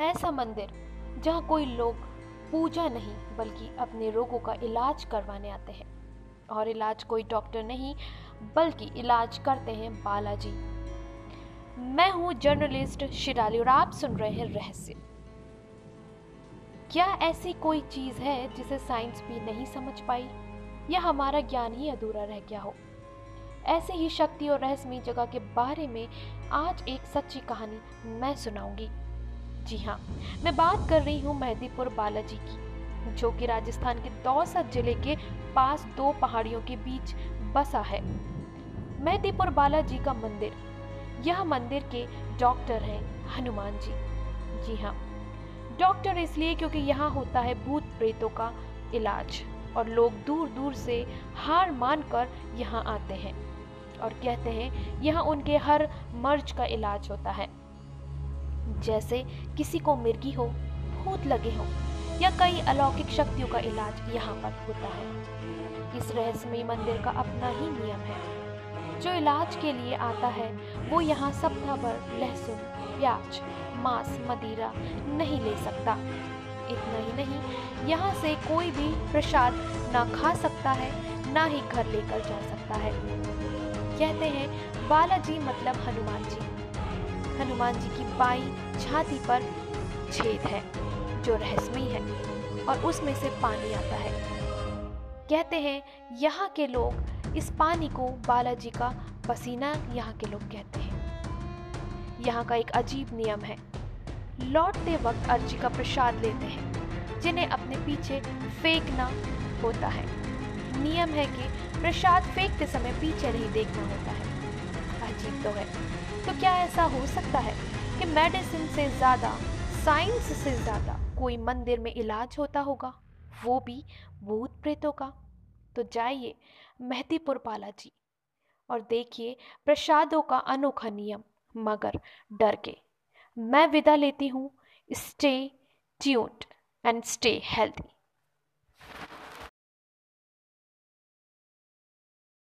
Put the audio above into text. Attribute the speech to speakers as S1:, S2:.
S1: ऐसा मंदिर जहाँ कोई लोग पूजा नहीं, बल्कि अपने रोगों का इलाज करवाने आते हैं। और इलाज कोई डॉक्टर नहीं, बल्कि इलाज करते हैं बालाजी। मैं हूँ जर्नलिस्ट शिराली और आप सुन रहे हैं रहस्य। क्या ऐसी कोई चीज़ है जिसे साइंस भी नहीं समझ पाई? या हमारा ज्ञान ही अधूरा रह गया हो? ऐसे ही शक्ति और रहस्यमय जगह के बारे में आज एक सच्ची कहानी मैं सुनाऊँगी। जी हाँ मैं बात कर रही हूँ मेहदीपुर बालाजी की, जो कि राजस्थान के दौसा ज़िले के पास दो पहाड़ियों के बीच बसा है। मेहदीपुर बालाजी का मंदिर, यह मंदिर के डॉक्टर हैं हनुमान जी। जी हाँ डॉक्टर इसलिए क्योंकि यहाँ होता है भूत प्रेतों का इलाज और लोग दूर दूर से हार मान कर यहाँ आते हैं और कहते हैं, यहाँ उनके हर मर्ज का इलाज होता है। जैसे किसी को मिर्गी हो, भूत लगे हो, या कई अलौकिक शक्तियों का इलाज यहाँ पर होता है। इस रहस्यमय मंदिर का अपना ही नियम है। जो इलाज के लिए आता है, वो यहाँ सप्ताह भर लहसुन, प्याज, मांस, मदिरा नहीं ले सकता। इतना ही नहीं, यहाँ से कोई भी प्रसाद ना खा सकता है, ना ही घर लेकर जा सकता है। कहते हैं, बालाजी मतलब हनुमान जी। हनुमान जी की बाई छाती पर छेद है, जो रहस्यमय है, और उसमें से पानी आता है। कहते हैं, यहाँ के लोग इस पानी को बालाजी का पसीना यहाँ के लोग कहते हैं। यहाँ का एक अजीब नियम है। लौटते वक्त अर्जी का प्रसाद लेते हैं, जिन्हें अपने पीछे फेंकना होता है। नियम है कि प्रसाद फेंकते समय पीछे नहीं देखना होता है। अजीब तो है। तो क्या ऐसा हो सकता है कि मेडिसिन से ज़्यादा साइंस से ज़्यादा कोई मंदिर में इलाज होता होगा? वो भी भूत प्रेतों का। तो जाइए, मेहदीपुर बालाजी, और देखिए प्रसादों का अनोखा नियम, मगर डर के। मैं विदा लेती हूँ। Stay tuned and stay healthy